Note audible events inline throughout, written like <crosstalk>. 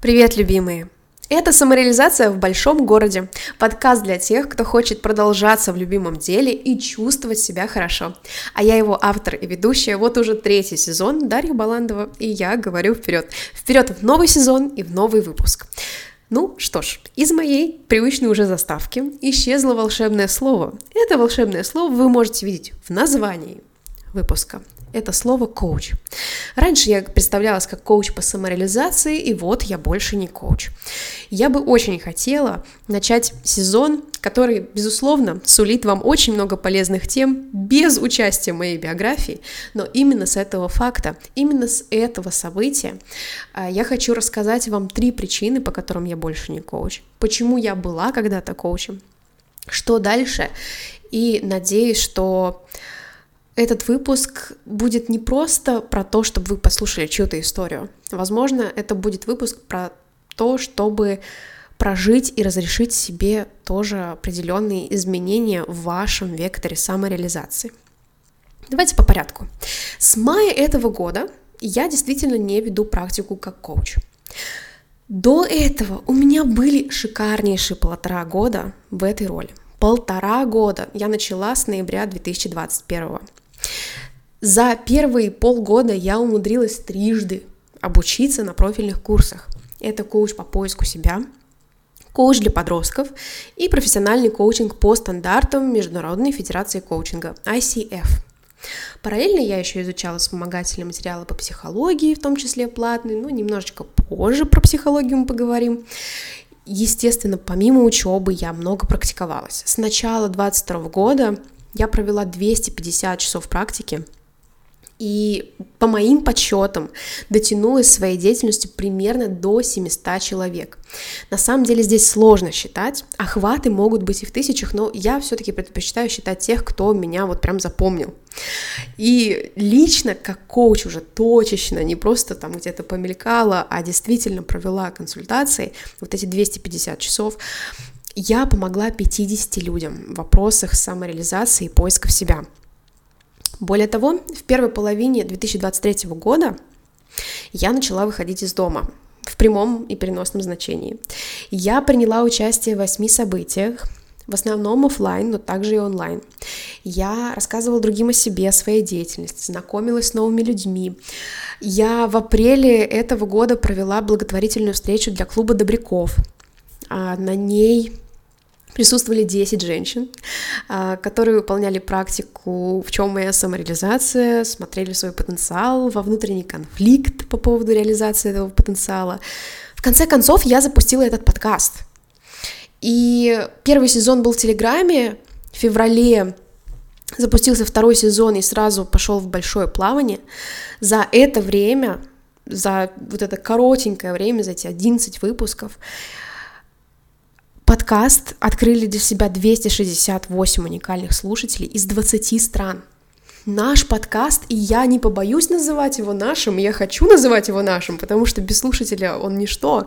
Привет, любимые! Это «Самореализация в большом городе» – подкаст для тех, кто хочет продолжаться в любимом деле и чувствовать себя хорошо. А я его автор и ведущая, вот уже третий сезон, Дарья Баландова, и я говорю вперед. Вперед в новый сезон и в новый выпуск. Ну что ж, из моей привычной уже заставки исчезло волшебное слово. Это волшебное слово вы можете видеть в названии выпуска это слово коуч. Раньше я представлялась как коуч по самореализации, и вот я больше не коуч. Я бы очень хотела начать сезон, который, безусловно, сулит вам очень много полезных тем без участия моей биографии, но именно с этого факта, именно с этого события а, я хочу рассказать вам три причины, по которым я больше не коуч. Почему я была когда-то коучем, что дальше, и надеюсь, что этот выпуск будет не просто про то, чтобы вы послушали чью-то историю. Возможно, это будет выпуск про то, чтобы прожить и разрешить себе тоже определенные изменения в вашем векторе самореализации. Давайте по порядку. С мая этого года я действительно не веду практику как коуч. До этого у меня были шикарнейшие полтора года в этой роли. Полтора года я начала с ноября 2021. За первые полгода я умудрилась трижды обучиться на профильных курсах. Это коуч по поиску себя, коуч для подростков и профессиональный коучинг по стандартам Международной Федерации коучинга, ICF. Параллельно я еще изучала вспомогательные материалы по психологии, в том числе платные, ну, немножечко позже про психологию мы поговорим. Естественно, помимо учебы я много практиковалась. С начала 22 года я провела 250 часов практики, и по моим подсчетам дотянулась своей деятельностью примерно до 700 человек. На самом деле здесь сложно считать, охваты могут быть и в тысячах, но я все-таки предпочитаю считать тех, кто меня вот прям запомнил. И лично, как коуч уже точечно, не просто там где-то помелькала, а действительно провела консультации, вот эти 250 часов, я помогла 50 людям в вопросах самореализации и поиска в себя. Более того, в первой половине 2023 года я начала выходить из дома в прямом и переносном значении. Я приняла участие в восьми событиях, в основном офлайн, но также и онлайн. Я рассказывала другим о себе, о своей деятельности, знакомилась с новыми людьми. Я в апреле этого года провела благотворительную встречу для клуба добряков. А на ней присутствовали 10 женщин, а, которые выполняли практику «В чем моя самореализация?», смотрели свой потенциал, во внутренний конфликт по поводу реализации этого потенциала. В конце концов, я запустила этот подкаст. И первый сезон был в Телеграме, в феврале запустился второй сезон и сразу пошел в большое плавание. За это время, за вот это коротенькое время, за эти 11 выпусков, Подкаст открыли для себя 268 уникальных слушателей из 20 стран. Наш подкаст, и я не побоюсь называть его нашим, я хочу называть его нашим, потому что без слушателя он ничто.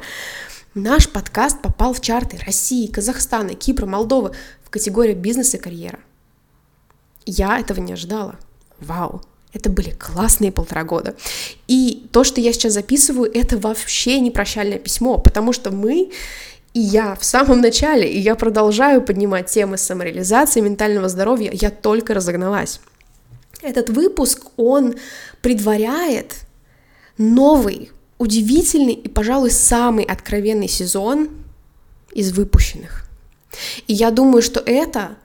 Наш подкаст попал в чарты России, Казахстана, Кипра, Молдовы в категории бизнес и карьера. Я этого не ожидала. Вау! Это были классные полтора года. И то, что я сейчас записываю, это вообще не прощальное письмо, потому что мы и я в самом начале, и я продолжаю поднимать темы самореализации, ментального здоровья, я только разогналась. Этот выпуск, он предваряет новый, удивительный и, пожалуй, самый откровенный сезон из выпущенных. И я думаю, что это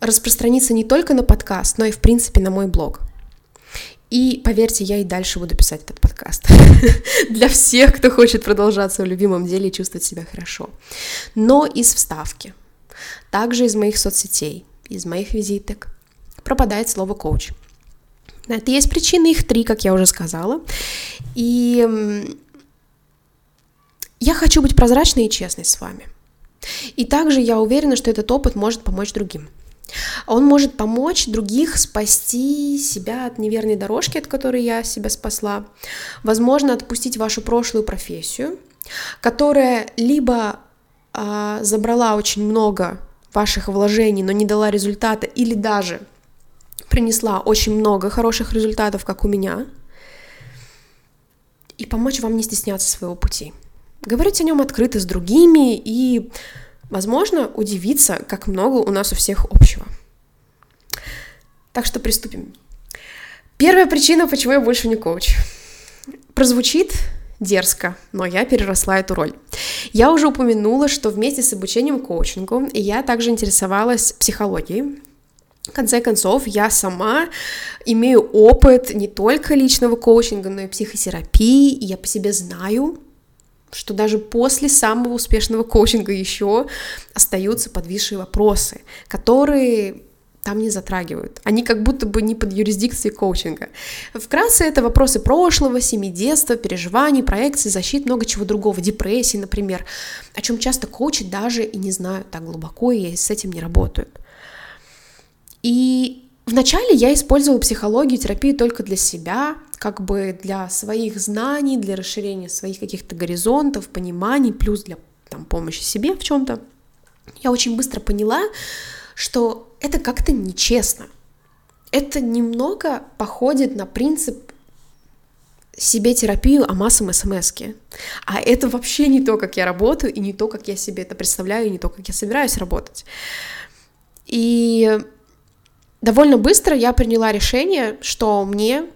распространится не только на подкаст, но и, в принципе, на мой блог. И поверьте, я и дальше буду писать этот подкаст. <laughs> Для всех, кто хочет продолжаться в любимом деле и чувствовать себя хорошо. Но из вставки, также из моих соцсетей, из моих визиток пропадает слово коуч. Это есть причины, их три, как я уже сказала. И я хочу быть прозрачной и честной с вами. И также я уверена, что этот опыт может помочь другим. Он может помочь других спасти себя от неверной дорожки, от которой я себя спасла. Возможно, отпустить вашу прошлую профессию, которая либо э, забрала очень много ваших вложений, но не дала результата, или даже принесла очень много хороших результатов, как у меня. и помочь вам не стесняться своего пути. Говорить о нем открыто с другими и, возможно, удивиться, как много у нас у всех общего. Так что приступим. Первая причина, почему я больше не коуч. Прозвучит дерзко, но я переросла эту роль. Я уже упомянула, что вместе с обучением коучингу я также интересовалась психологией, в конце концов, я сама имею опыт не только личного коучинга, но и психотерапии, и я по себе знаю, что даже после самого успешного коучинга еще остаются подвисшие вопросы, которые там не затрагивают. Они как будто бы не под юрисдикцией коучинга. Вкратце это вопросы прошлого, семьи детства, переживаний, проекций, защит, много чего другого, депрессии, например, о чем часто коучи даже и не знают так глубоко и с этим не работают. И вначале я использовала психологию, терапию только для себя, как бы для своих знаний, для расширения своих каких-то горизонтов, пониманий, плюс для там, помощи себе в чем-то. Я очень быстро поняла, что это как-то нечестно. Это немного походит на принцип себе терапию, а массам смс -ки. А это вообще не то, как я работаю, и не то, как я себе это представляю, и не то, как я собираюсь работать. И довольно быстро я приняла решение, что мне,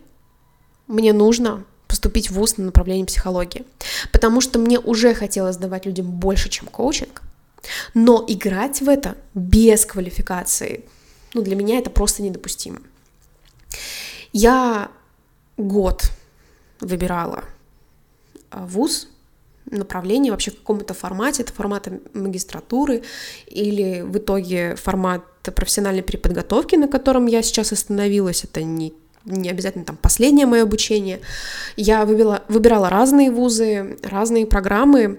мне нужно поступить в ВУЗ на направлении психологии, потому что мне уже хотелось давать людям больше, чем коучинг, но играть в это без квалификации, ну, для меня это просто недопустимо. Я год выбирала а, вуз, направление вообще в каком-то формате, это формат магистратуры или в итоге формат профессиональной переподготовки, на котором я сейчас остановилась, это не не обязательно там последнее мое обучение. Я выбирала, выбирала разные вузы, разные программы,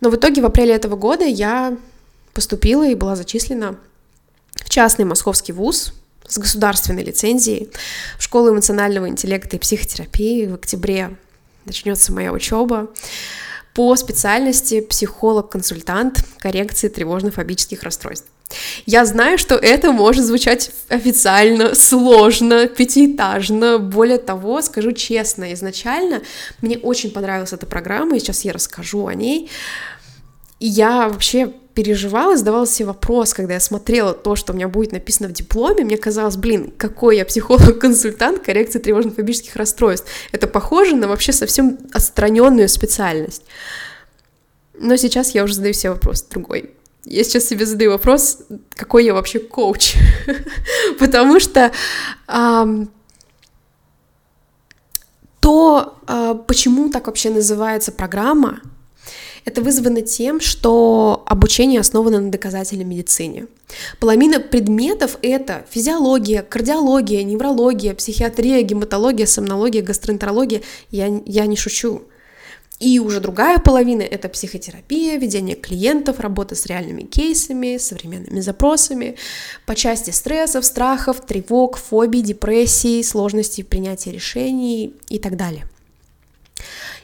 но в итоге в апреле этого года я поступила и была зачислена в частный московский вуз с государственной лицензией в школу эмоционального интеллекта и психотерапии. В октябре начнется моя учеба по специальности психолог-консультант коррекции тревожно-фобических расстройств. Я знаю, что это может звучать официально, сложно, пятиэтажно. Более того, скажу честно, изначально мне очень понравилась эта программа, и сейчас я расскажу о ней. И я вообще переживала, задавала себе вопрос, когда я смотрела то, что у меня будет написано в дипломе, мне казалось, блин, какой я психолог-консультант коррекции тревожно-фобических расстройств. Это похоже на вообще совсем отстраненную специальность. Но сейчас я уже задаю себе вопрос другой. Я сейчас себе задаю вопрос, какой я вообще коуч. <laughs> Потому что то, а, почему так вообще называется программа, это вызвано тем, что обучение основано на доказательной медицине. Половина предметов — это физиология, кардиология, неврология, психиатрия, гематология, сомнология, гастроэнтерология. Я, я не шучу. И уже другая половина — это психотерапия, ведение клиентов, работа с реальными кейсами, современными запросами по части стрессов, страхов, тревог, фобий, депрессий, сложностей принятия решений и так далее.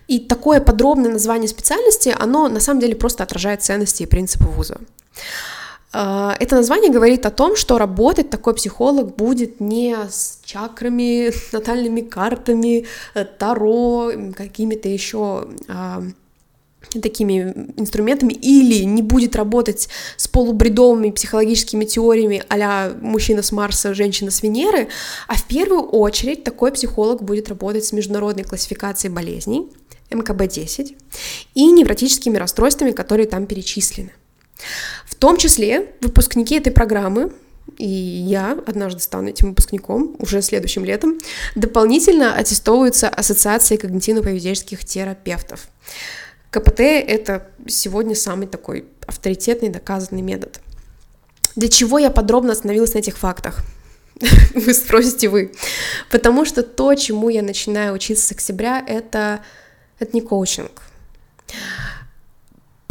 И такое подробное название специальности, оно на самом деле просто отражает ценности и принципы вуза. А, это название говорит о том, что работать такой психолог будет не с чакрами, <laughs> натальными картами, э, таро, какими-то еще а, такими инструментами, или не будет работать с полубредовыми психологическими теориями а мужчина с Марса, женщина с Венеры, а в первую очередь такой психолог будет работать с международной классификацией болезней, МКБ-10, и невротическими расстройствами, которые там перечислены. В том числе выпускники этой программы, и я однажды стану этим выпускником уже следующим летом, дополнительно аттестовываются Ассоциацией когнитивно-поведенческих терапевтов. КПТ — это сегодня самый такой авторитетный доказанный метод. Для чего я подробно остановилась на этих фактах? <laughs> Вы спросите вы. Потому что то, чему я начинаю учиться с октября, это, это не коучинг.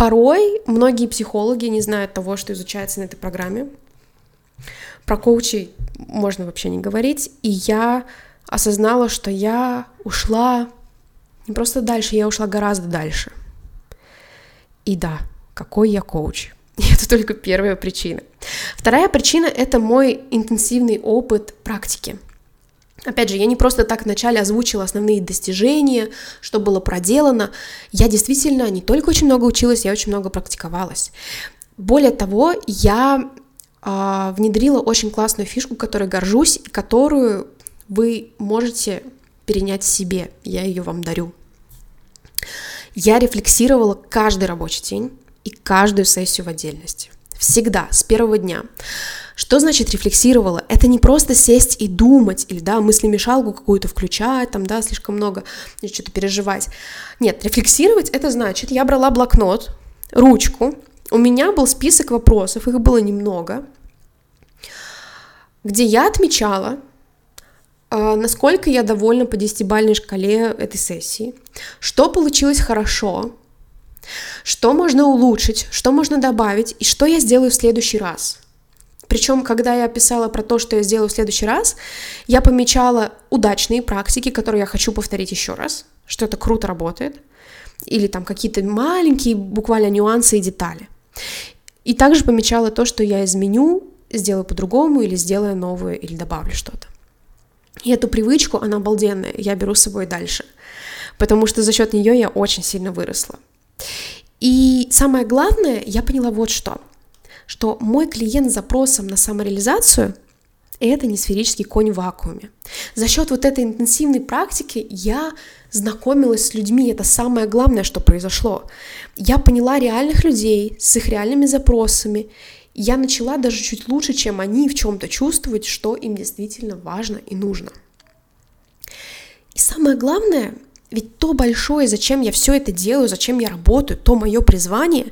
Порой многие психологи не знают того, что изучается на этой программе. Про коучей можно вообще не говорить. И я осознала, что я ушла не просто дальше, я ушла гораздо дальше. И да, какой я коуч. <laughs> Это только первая причина. Вторая причина — это мой интенсивный опыт практики. Опять же, я не просто так вначале озвучила основные достижения, что было проделано. Я действительно не только очень много училась, я очень много практиковалась. Более того, я э, внедрила очень классную фишку, которой горжусь, и которую вы можете перенять себе. Я ее вам дарю. Я рефлексировала каждый рабочий день и каждую сессию в отдельности. Всегда, с первого дня. Что значит рефлексировала? Это не просто сесть и думать, или, да, мыслемешалку какую-то включать, там, да, слишком много, что-то переживать. Нет, рефлексировать это значит, я брала блокнот, ручку, у меня был список вопросов, их было немного, где я отмечала, а, насколько я довольна по десятибальной шкале этой сессии, что получилось хорошо, что можно улучшить, что можно добавить и что я сделаю в следующий раз. Причем, когда я писала про то, что я сделаю в следующий раз, я помечала удачные практики, которые я хочу повторить еще раз, что это круто работает, или там какие-то маленькие буквально нюансы и детали. И также помечала то, что я изменю, сделаю по-другому, или сделаю новое, или добавлю что-то. И эту привычку, она обалденная, я беру с собой дальше, потому что за счет нее я очень сильно выросла. И самое главное, я поняла вот что, что мой клиент с запросом на самореализацию – это не сферический конь в вакууме. За счет вот этой интенсивной практики я знакомилась с людьми, это самое главное, что произошло. Я поняла реальных людей с их реальными запросами, я начала даже чуть лучше, чем они в чем-то чувствовать, что им действительно важно и нужно. И самое главное, ведь то большое, зачем я все это делаю, зачем я работаю, то мое призвание,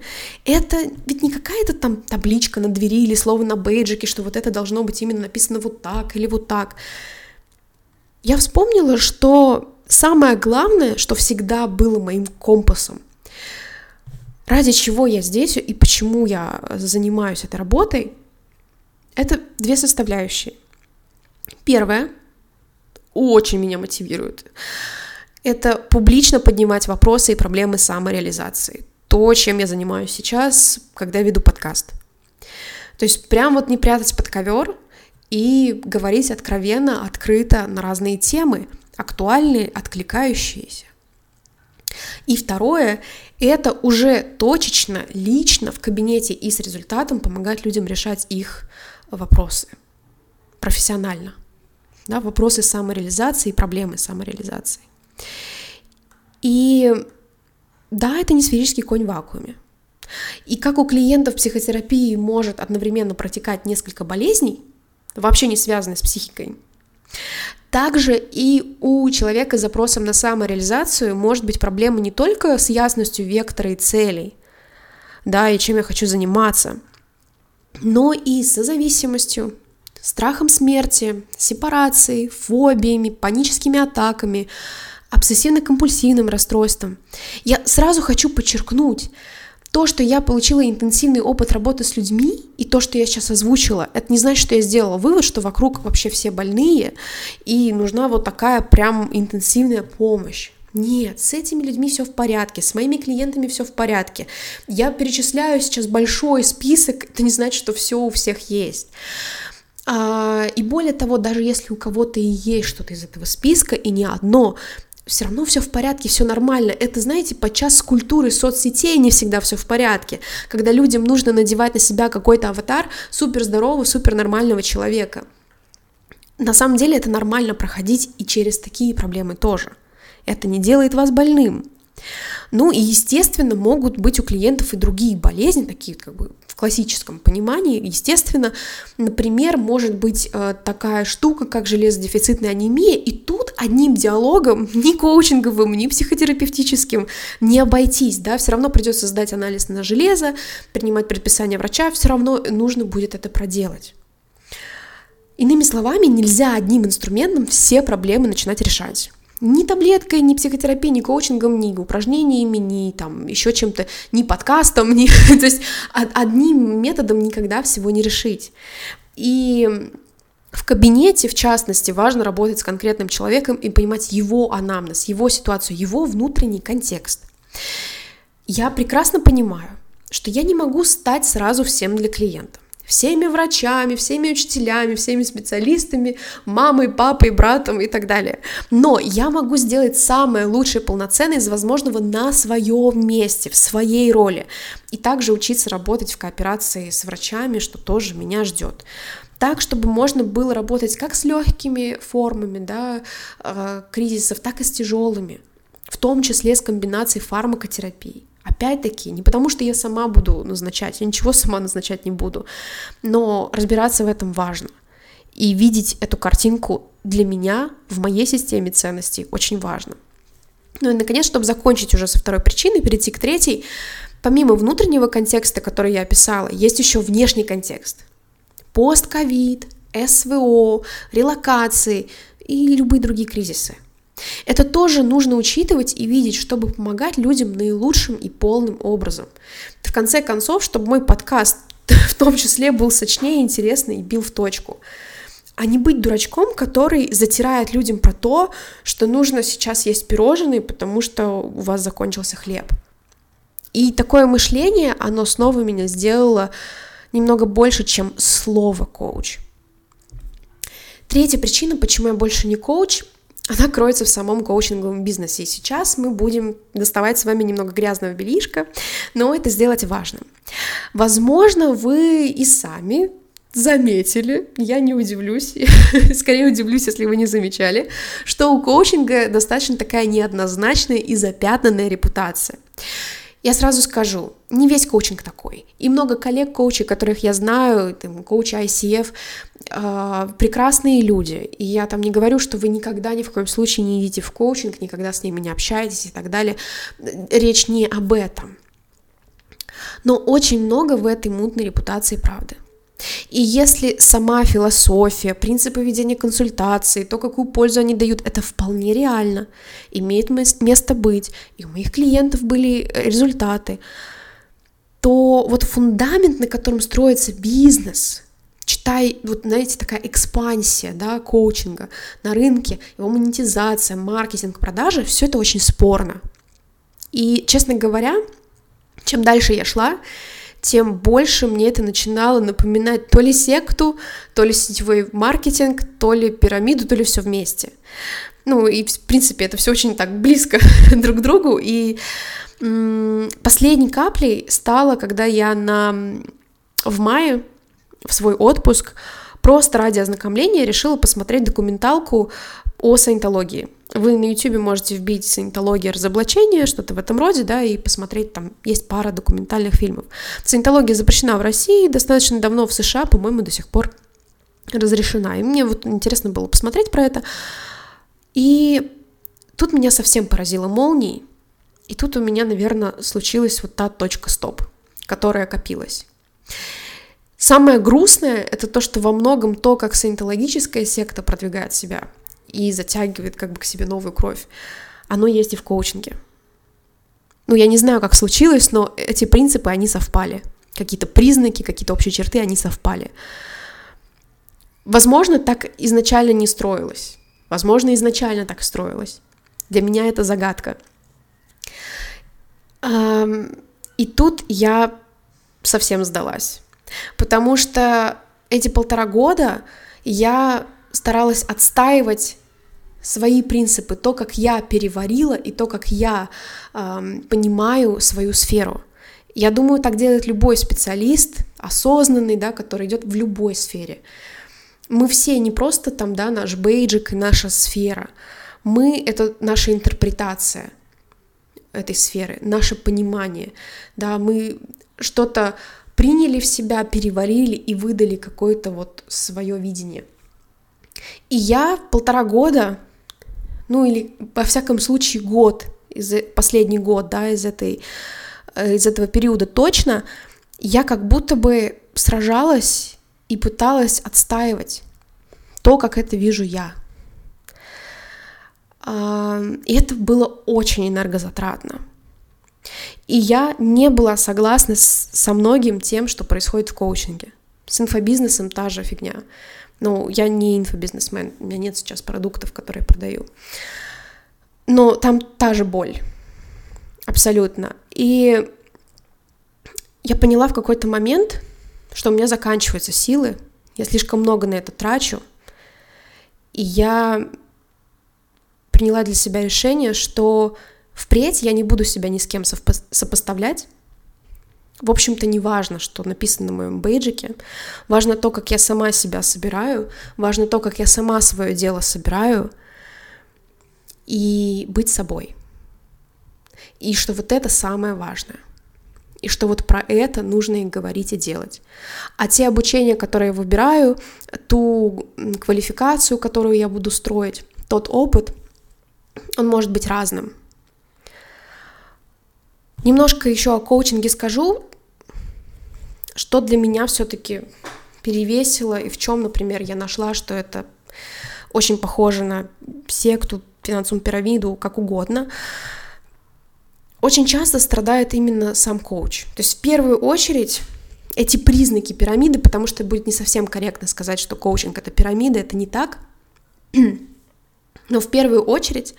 это ведь не какая-то там табличка на двери или слово на бейджике, что вот это должно быть именно написано вот так или вот так. Я вспомнила, что самое главное, что всегда было моим компасом, ради чего я здесь и почему я занимаюсь этой работой, это две составляющие. Первое, очень меня мотивирует, это публично поднимать вопросы и проблемы самореализации. То, чем я занимаюсь сейчас, когда веду подкаст. То есть прям вот не прятать под ковер и говорить откровенно, открыто на разные темы, актуальные, откликающиеся. И второе — это уже точечно, лично в кабинете и с результатом помогать людям решать их вопросы профессионально. Да, вопросы самореализации и проблемы самореализации. И да, это не сферический конь в вакууме. И как у клиентов психотерапии может одновременно протекать несколько болезней, вообще не связанных с психикой, также и у человека с запросом на самореализацию может быть проблема не только с ясностью вектора и целей, да, и чем я хочу заниматься, но и с зависимостью, страхом смерти, сепарацией, фобиями, паническими атаками, обсессивно-компульсивным расстройством. Я сразу хочу подчеркнуть, то, что я получила интенсивный опыт работы с людьми, и то, что я сейчас озвучила, это не значит, что я сделала вывод, что вокруг вообще все больные, и нужна вот такая прям интенсивная помощь. Нет, с этими людьми все в порядке, с моими клиентами все в порядке. Я перечисляю сейчас большой список, это не значит, что все у всех есть. А, и более того, даже если у кого-то и есть что-то из этого списка, и не одно, все равно все в порядке, все нормально. Это, знаете, подчас с культурой соцсетей не всегда все в порядке, когда людям нужно надевать на себя какой-то аватар супер здорового, супер нормального человека. На самом деле это нормально проходить и через такие проблемы тоже. Это не делает вас больным. Ну и, естественно, могут быть у клиентов и другие болезни, такие как бы в классическом понимании. Естественно, например, может быть э, такая штука, как железодефицитная анемия, и тут одним диалогом, <laughs> ни коучинговым, ни психотерапевтическим не обойтись, да, все равно придется сдать анализ на железо, принимать предписание врача, все равно нужно будет это проделать. Иными словами, нельзя одним инструментом все проблемы начинать решать ни таблеткой, ни психотерапией, ни коучингом, ни упражнениями, ни там еще чем-то, ни подкастом, ни, <laughs> то есть одним методом никогда всего не решить. И в кабинете, в частности, важно работать с конкретным человеком и понимать его анамнез, его ситуацию, его внутренний контекст. Я прекрасно понимаю, что я не могу стать сразу всем для клиента. Всеми врачами, всеми учителями, всеми специалистами, мамой, папой, братом и так далее. Но я могу сделать самое лучшее полноценное из возможного на своем месте, в своей роли. И также учиться работать в кооперации с врачами, что тоже меня ждет так, чтобы можно было работать как с легкими формами да, э, кризисов, так и с тяжелыми, в том числе с комбинацией фармакотерапии. Опять-таки, не потому что я сама буду назначать, я ничего сама назначать не буду, но разбираться в этом важно. И видеть эту картинку для меня в моей системе ценностей очень важно. Ну и, наконец, чтобы закончить уже со второй причиной, перейти к третьей, помимо внутреннего контекста, который я описала, есть еще внешний контекст – постковид, СВО, релокации и любые другие кризисы. Это тоже нужно учитывать и видеть, чтобы помогать людям наилучшим и полным образом. В конце концов, чтобы мой подкаст <laughs> в том числе был сочнее, интересный и бил в точку. А не быть дурачком, который затирает людям про то, что нужно сейчас есть пирожные, потому что у вас закончился хлеб. И такое мышление, оно снова меня сделало немного больше, чем слово коуч. Третья причина, почему я больше не коуч, она кроется в самом коучинговом бизнесе. И сейчас мы будем доставать с вами немного грязного белишка, но это сделать важно. Возможно, вы и сами заметили, я не удивлюсь, <laughs> скорее удивлюсь, если вы не замечали, что у коучинга достаточно такая неоднозначная и запятнанная репутация. Я сразу скажу, не весь коучинг такой. И много коллег-коучей, которых я знаю, там, коучи ICF, э, прекрасные люди. И я там не говорю, что вы никогда ни в коем случае не идите в коучинг, никогда с ними не общаетесь и так далее. Речь не об этом. Но очень много в этой мутной репутации правды. И если сама философия, принципы ведения консультаций, то, какую пользу они дают, это вполне реально, имеет место быть, и у моих клиентов были э, результаты, то вот фундамент, на котором строится бизнес, читай, вот знаете, такая экспансия, да, коучинга на рынке, его монетизация, маркетинг, продажи, все это очень спорно. И, честно говоря, чем дальше я шла, тем больше мне это начинало напоминать то ли секту, то ли сетевой маркетинг, то ли пирамиду, то ли все вместе. Ну и, в принципе, это все очень так близко <laughs> друг к другу. И последней каплей стало, когда я на... в мае в свой отпуск просто ради ознакомления решила посмотреть документалку о саентологии. Вы на YouTube можете вбить саентология разоблачения, что-то в этом роде, да, и посмотреть, там есть пара документальных фильмов. Саентология запрещена в России достаточно давно, в США, по-моему, до сих пор разрешена. И мне вот интересно было посмотреть про это. И тут меня совсем поразило молнией, и тут у меня, наверное, случилась вот та точка стоп, которая копилась. Самое грустное — это то, что во многом то, как саентологическая секта продвигает себя — и затягивает как бы к себе новую кровь. Оно есть и в коучинге. Ну, я не знаю, как случилось, но эти принципы, они совпали. Какие-то признаки, какие-то общие черты, они совпали. Возможно, так изначально не строилось. Возможно, изначально так строилось. Для меня это загадка. И тут я совсем сдалась. Потому что эти полтора года я старалась отстаивать свои принципы, то, как я переварила и то, как я э, понимаю свою сферу. Я думаю, так делает любой специалист, осознанный, да, который идет в любой сфере. Мы все не просто там, да, наш бейджик и наша сфера. Мы — это наша интерпретация этой сферы, наше понимание, да, мы что-то приняли в себя, переварили и выдали какое-то вот свое видение. И я полтора года ну или, во всяком случае, год, из, последний год, да, из, этой, э, из этого периода точно, я как будто бы сражалась и пыталась отстаивать то, как это вижу я. И это было очень энергозатратно. И я не была согласна со многим тем, что происходит в коучинге. С инфобизнесом та же фигня. Ну, я не инфобизнесмен, у меня нет сейчас продуктов, которые продаю. Но там та же боль. Абсолютно. И я поняла в какой-то момент, что у меня заканчиваются силы, я слишком много на это трачу, и я приняла для себя решение, что впредь я не буду себя ни с кем сопоставлять. В общем-то, не важно, что написано на моем бейджике. Важно то, как я сама себя собираю. Важно то, как я сама свое дело собираю. И быть собой. И что вот это самое важное. И что вот про это нужно и говорить, и делать. А те обучения, которые я выбираю, ту квалификацию, которую я буду строить, тот опыт, он может быть разным. Немножко еще о коучинге скажу, что для меня все-таки перевесило и в чем, например, я нашла, что это очень похоже на секту, финансовую пирамиду, как угодно. Очень часто страдает именно сам коуч. То есть в первую очередь эти признаки пирамиды, потому что будет не совсем корректно сказать, что коучинг это пирамида, это не так. <clears throat> Но в первую очередь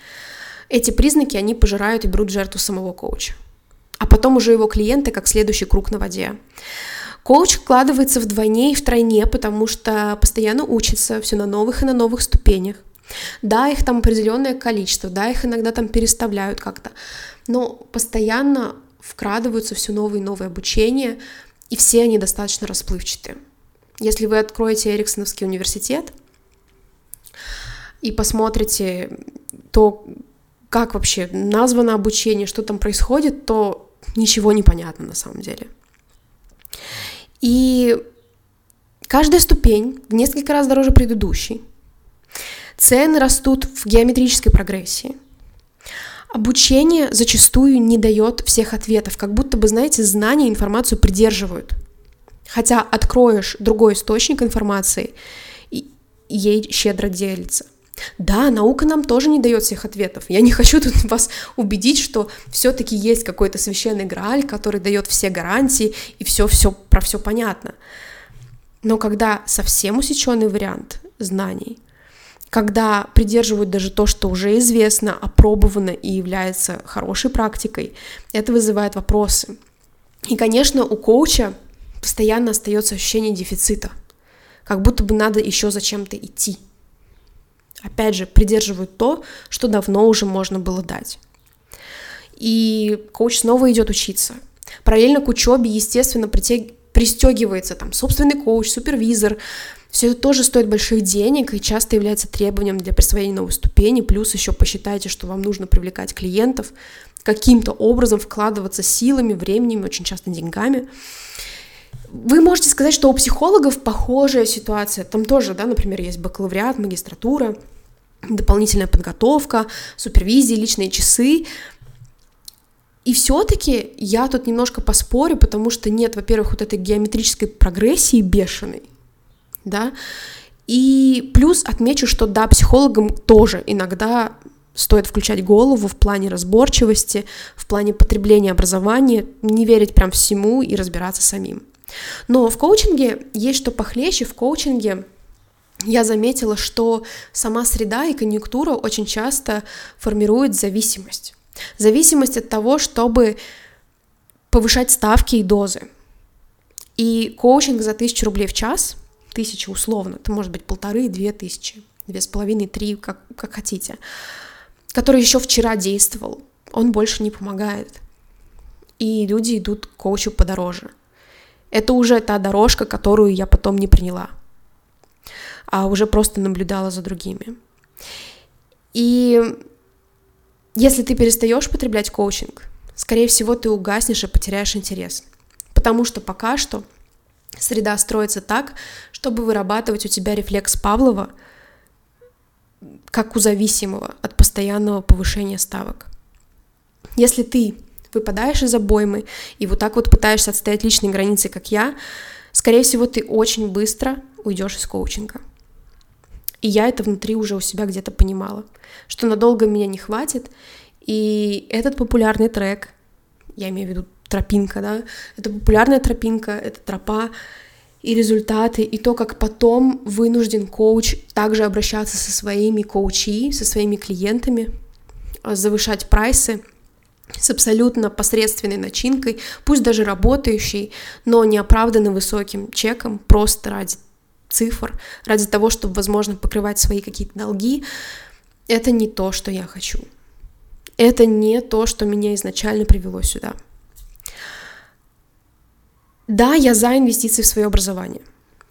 эти признаки, они пожирают и берут жертву самого коуча. А потом уже его клиенты как следующий круг на воде. Коуч вкладывается вдвойне и втройне, потому что постоянно учится все на новых и на новых ступенях. Да, их там определенное количество, да, их иногда там переставляют как-то, но постоянно вкрадываются все новые и новые обучения, и все они достаточно расплывчатые. Если вы откроете Эриксоновский университет и посмотрите то, как вообще названо обучение, что там происходит, то ничего не понятно на самом деле. И каждая ступень в несколько раз дороже предыдущей. Цены растут в геометрической прогрессии. Обучение зачастую не дает всех ответов, как будто бы, знаете, знания информацию придерживают. Хотя откроешь другой источник информации, и ей щедро делится. Да, наука нам тоже не дает всех ответов. Я не хочу тут <laughs> вас убедить, что все-таки есть какой-то священный грааль, который дает все гарантии и все, все про все понятно. Но когда совсем усеченный вариант знаний, когда придерживают даже то, что уже известно, опробовано и является хорошей практикой, это вызывает вопросы. И, конечно, у коуча постоянно остается ощущение дефицита, как будто бы надо еще зачем-то идти опять же, придерживают то, что давно уже можно было дать. И коуч снова идет учиться. Параллельно к учебе, естественно, притег... пристегивается там собственный коуч, супервизор. Все это тоже стоит больших денег и часто является требованием для присвоения новой ступени. Плюс еще посчитайте, что вам нужно привлекать клиентов, каким-то образом вкладываться силами, временем, очень часто деньгами. Вы можете сказать, что у психологов похожая ситуация. Там тоже, да, например, есть бакалавриат, магистратура, дополнительная подготовка, супервизии, личные часы. И все-таки я тут немножко поспорю, потому что нет, во-первых, вот этой геометрической прогрессии бешеной, да, и плюс отмечу, что да, психологам тоже иногда стоит включать голову в плане разборчивости, в плане потребления образования, не верить прям всему и разбираться самим. Но в коучинге есть что похлеще, в коучинге я заметила, что сама среда и конъюнктура очень часто формируют зависимость. Зависимость от того, чтобы повышать ставки и дозы. И коучинг за тысячу рублей в час, тысяча условно, это может быть полторы, две тысячи, две с половиной, три, как, как хотите, который еще вчера действовал, он больше не помогает. И люди идут к коучу подороже. Это уже та дорожка, которую я потом не приняла а уже просто наблюдала за другими. И если ты перестаешь потреблять коучинг, скорее всего, ты угаснешь и потеряешь интерес. Потому что пока что среда строится так, чтобы вырабатывать у тебя рефлекс Павлова, как у зависимого от постоянного повышения ставок. Если ты выпадаешь из обоймы и вот так вот пытаешься отстоять личные границы, как я, скорее всего, ты очень быстро уйдешь из коучинга. И я это внутри уже у себя где-то понимала, что надолго меня не хватит. И этот популярный трек, я имею в виду тропинка, да, это популярная тропинка, это тропа, и результаты, и то, как потом вынужден коуч также обращаться со своими коучи, со своими клиентами, завышать прайсы, с абсолютно посредственной начинкой, пусть даже работающей, но неоправданно высоким чеком, просто ради цифр, ради того, чтобы, возможно, покрывать свои какие-то долги, это не то, что я хочу. Это не то, что меня изначально привело сюда. Да, я за инвестиции в свое образование.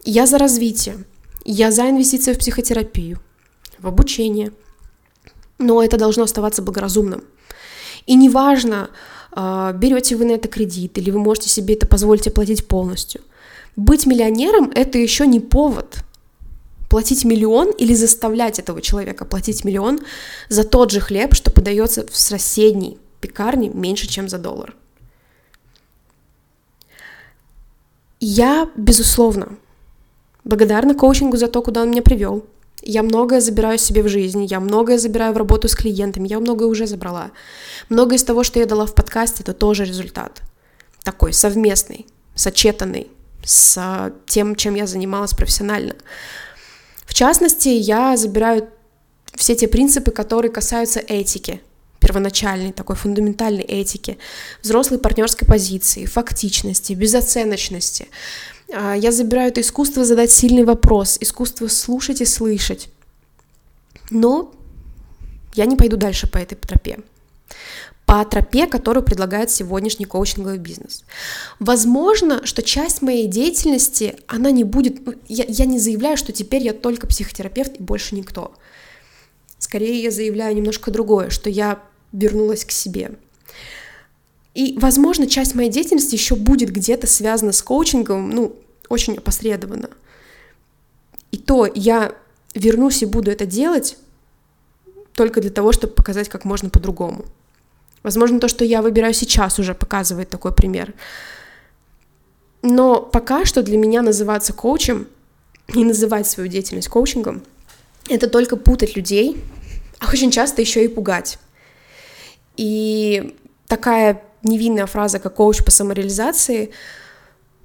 Я за развитие. Я за инвестиции в психотерапию, в обучение. Но это должно оставаться благоразумным. И неважно, а, берете вы на это кредит, или вы можете себе это позволить оплатить полностью. Быть миллионером — это еще не повод платить миллион или заставлять этого человека платить миллион за тот же хлеб, что подается в соседней пекарне меньше, чем за доллар. Я, безусловно, благодарна коучингу за то, куда он меня привел. Я многое забираю себе в жизнь, я многое забираю в работу с клиентами, я многое уже забрала. Многое из того, что я дала в подкасте, это тоже результат. Такой совместный, сочетанный с тем, чем я занималась профессионально. В частности, я забираю все те принципы, которые касаются этики, первоначальной, такой фундаментальной этики, взрослой партнерской позиции, фактичности, безоценочности. А, я забираю это искусство задать сильный вопрос, искусство слушать и слышать. Но я не пойду дальше по этой тропе по тропе, которую предлагает сегодняшний коучинговый бизнес. Возможно, что часть моей деятельности, она не будет... Ну, я, я не заявляю, что теперь я только психотерапевт и больше никто. Скорее, я заявляю немножко другое, что я вернулась к себе. И, возможно, часть моей деятельности еще будет где-то связана с коучингом, ну, очень опосредованно. И то я вернусь и буду это делать только для того, чтобы показать, как можно по-другому. Возможно, то, что я выбираю сейчас, уже показывает такой пример. Но пока что для меня называться коучем и называть свою деятельность коучингом — это только путать людей, а очень часто еще и пугать. И такая невинная фраза, как коуч по самореализации,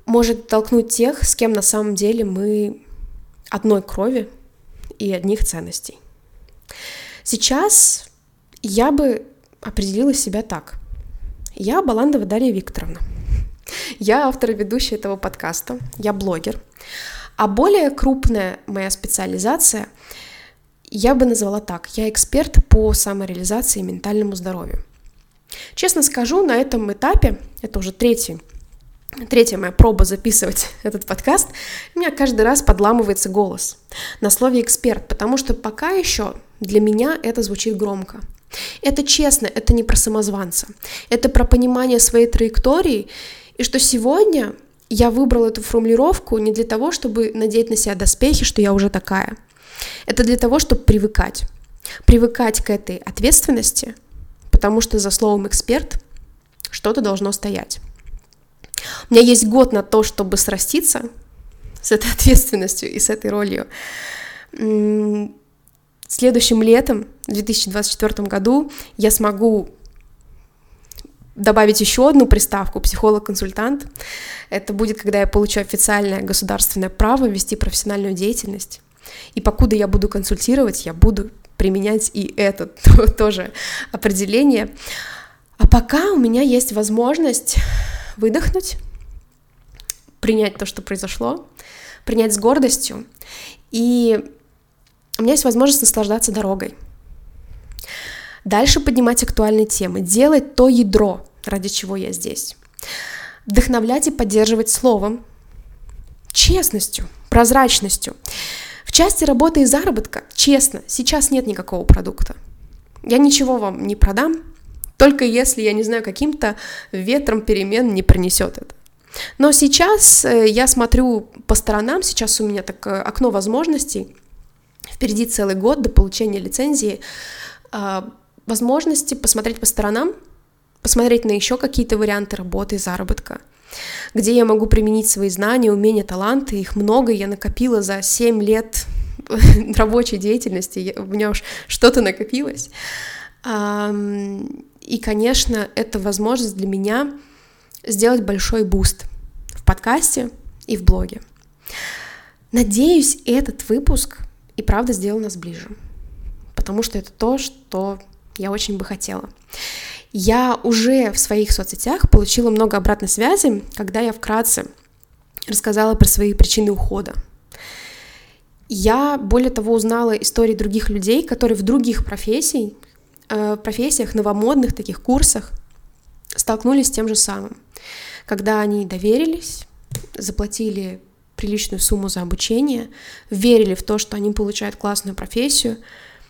может толкнуть тех, с кем на самом деле мы одной крови и одних ценностей. Сейчас я бы определила себя так. Я Баландова Дарья Викторовна. Я автор и ведущая этого подкаста, я блогер. А более крупная моя специализация я бы назвала так. Я эксперт по самореализации и ментальному здоровью. Честно скажу, на этом этапе, это уже третий Третья моя проба записывать <laughs> этот подкаст, у меня каждый раз подламывается голос на слове «эксперт», потому что пока еще для меня это звучит громко. Это честно, это не про самозванца. Это про понимание своей траектории, и что сегодня я выбрала эту формулировку не для того, чтобы надеть на себя доспехи, что я уже такая. Это для того, чтобы привыкать. Привыкать к этой ответственности, потому что за словом «эксперт» что-то должно стоять. У меня есть год на то, чтобы сраститься с этой ответственностью и с этой ролью. Следующим летом, в 2024 году, я смогу добавить еще одну приставку психолог-консультант. Это будет, когда я получу официальное государственное право вести профессиональную деятельность. И покуда я буду консультировать, я буду применять и это <laughs> тоже определение. А пока у меня есть возможность выдохнуть, принять то, что произошло, принять с гордостью и у меня есть возможность наслаждаться дорогой. Дальше поднимать актуальные темы, делать то ядро, ради чего я здесь. Вдохновлять и поддерживать словом, честностью, прозрачностью. В части работы и заработка, честно, сейчас нет никакого продукта. Я ничего вам не продам, только если, я не знаю, каким-то ветром перемен не принесет это. Но сейчас э, я смотрю по сторонам, сейчас у меня так э, окно возможностей, Впереди целый год до получения лицензии, а, возможности посмотреть по сторонам, посмотреть на еще какие-то варианты работы и заработка, где я могу применить свои знания, умения, таланты. Их много, я накопила за 7 лет <laughs> рабочей деятельности, у меня уж что-то накопилось. И, конечно, это возможность для меня сделать большой boost в подкасте и в блоге. Надеюсь, этот выпуск и правда сделал нас ближе. Потому что это то, что я очень бы хотела. Я уже в своих соцсетях получила много обратной связи, когда я вкратце рассказала про свои причины ухода. Я, более того, узнала истории других людей, которые в других профессиях, э, профессиях, новомодных таких курсах столкнулись с тем же самым. Когда они доверились, заплатили приличную сумму за обучение, верили в то, что они получают классную профессию,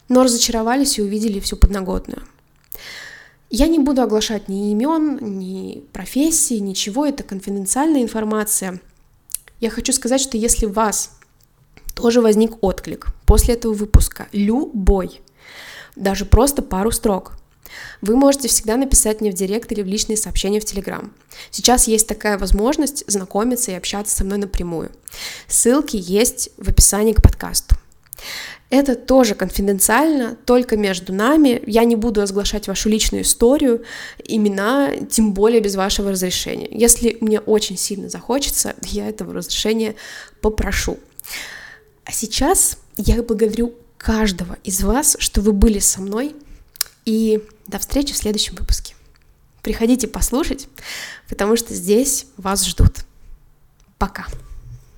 но разочаровались и увидели всю подноготную. Я не буду оглашать ни имен, ни профессий, ничего, это конфиденциальная информация. Я хочу сказать, что если у вас тоже возник отклик после этого выпуска, любой, даже просто пару строк, вы можете всегда написать мне в директ или в личные сообщения в Телеграм. Сейчас есть такая возможность знакомиться и общаться со мной напрямую. Ссылки есть в описании к подкасту. Это тоже конфиденциально, только между нами. Я не буду разглашать вашу личную историю, имена, тем более без вашего разрешения. Если мне очень сильно захочется, <laughs> я этого разрешения попрошу. А сейчас я благодарю каждого из вас, что вы были со мной. И до встречи в следующем выпуске. Приходите послушать, потому что здесь вас ждут. Пока.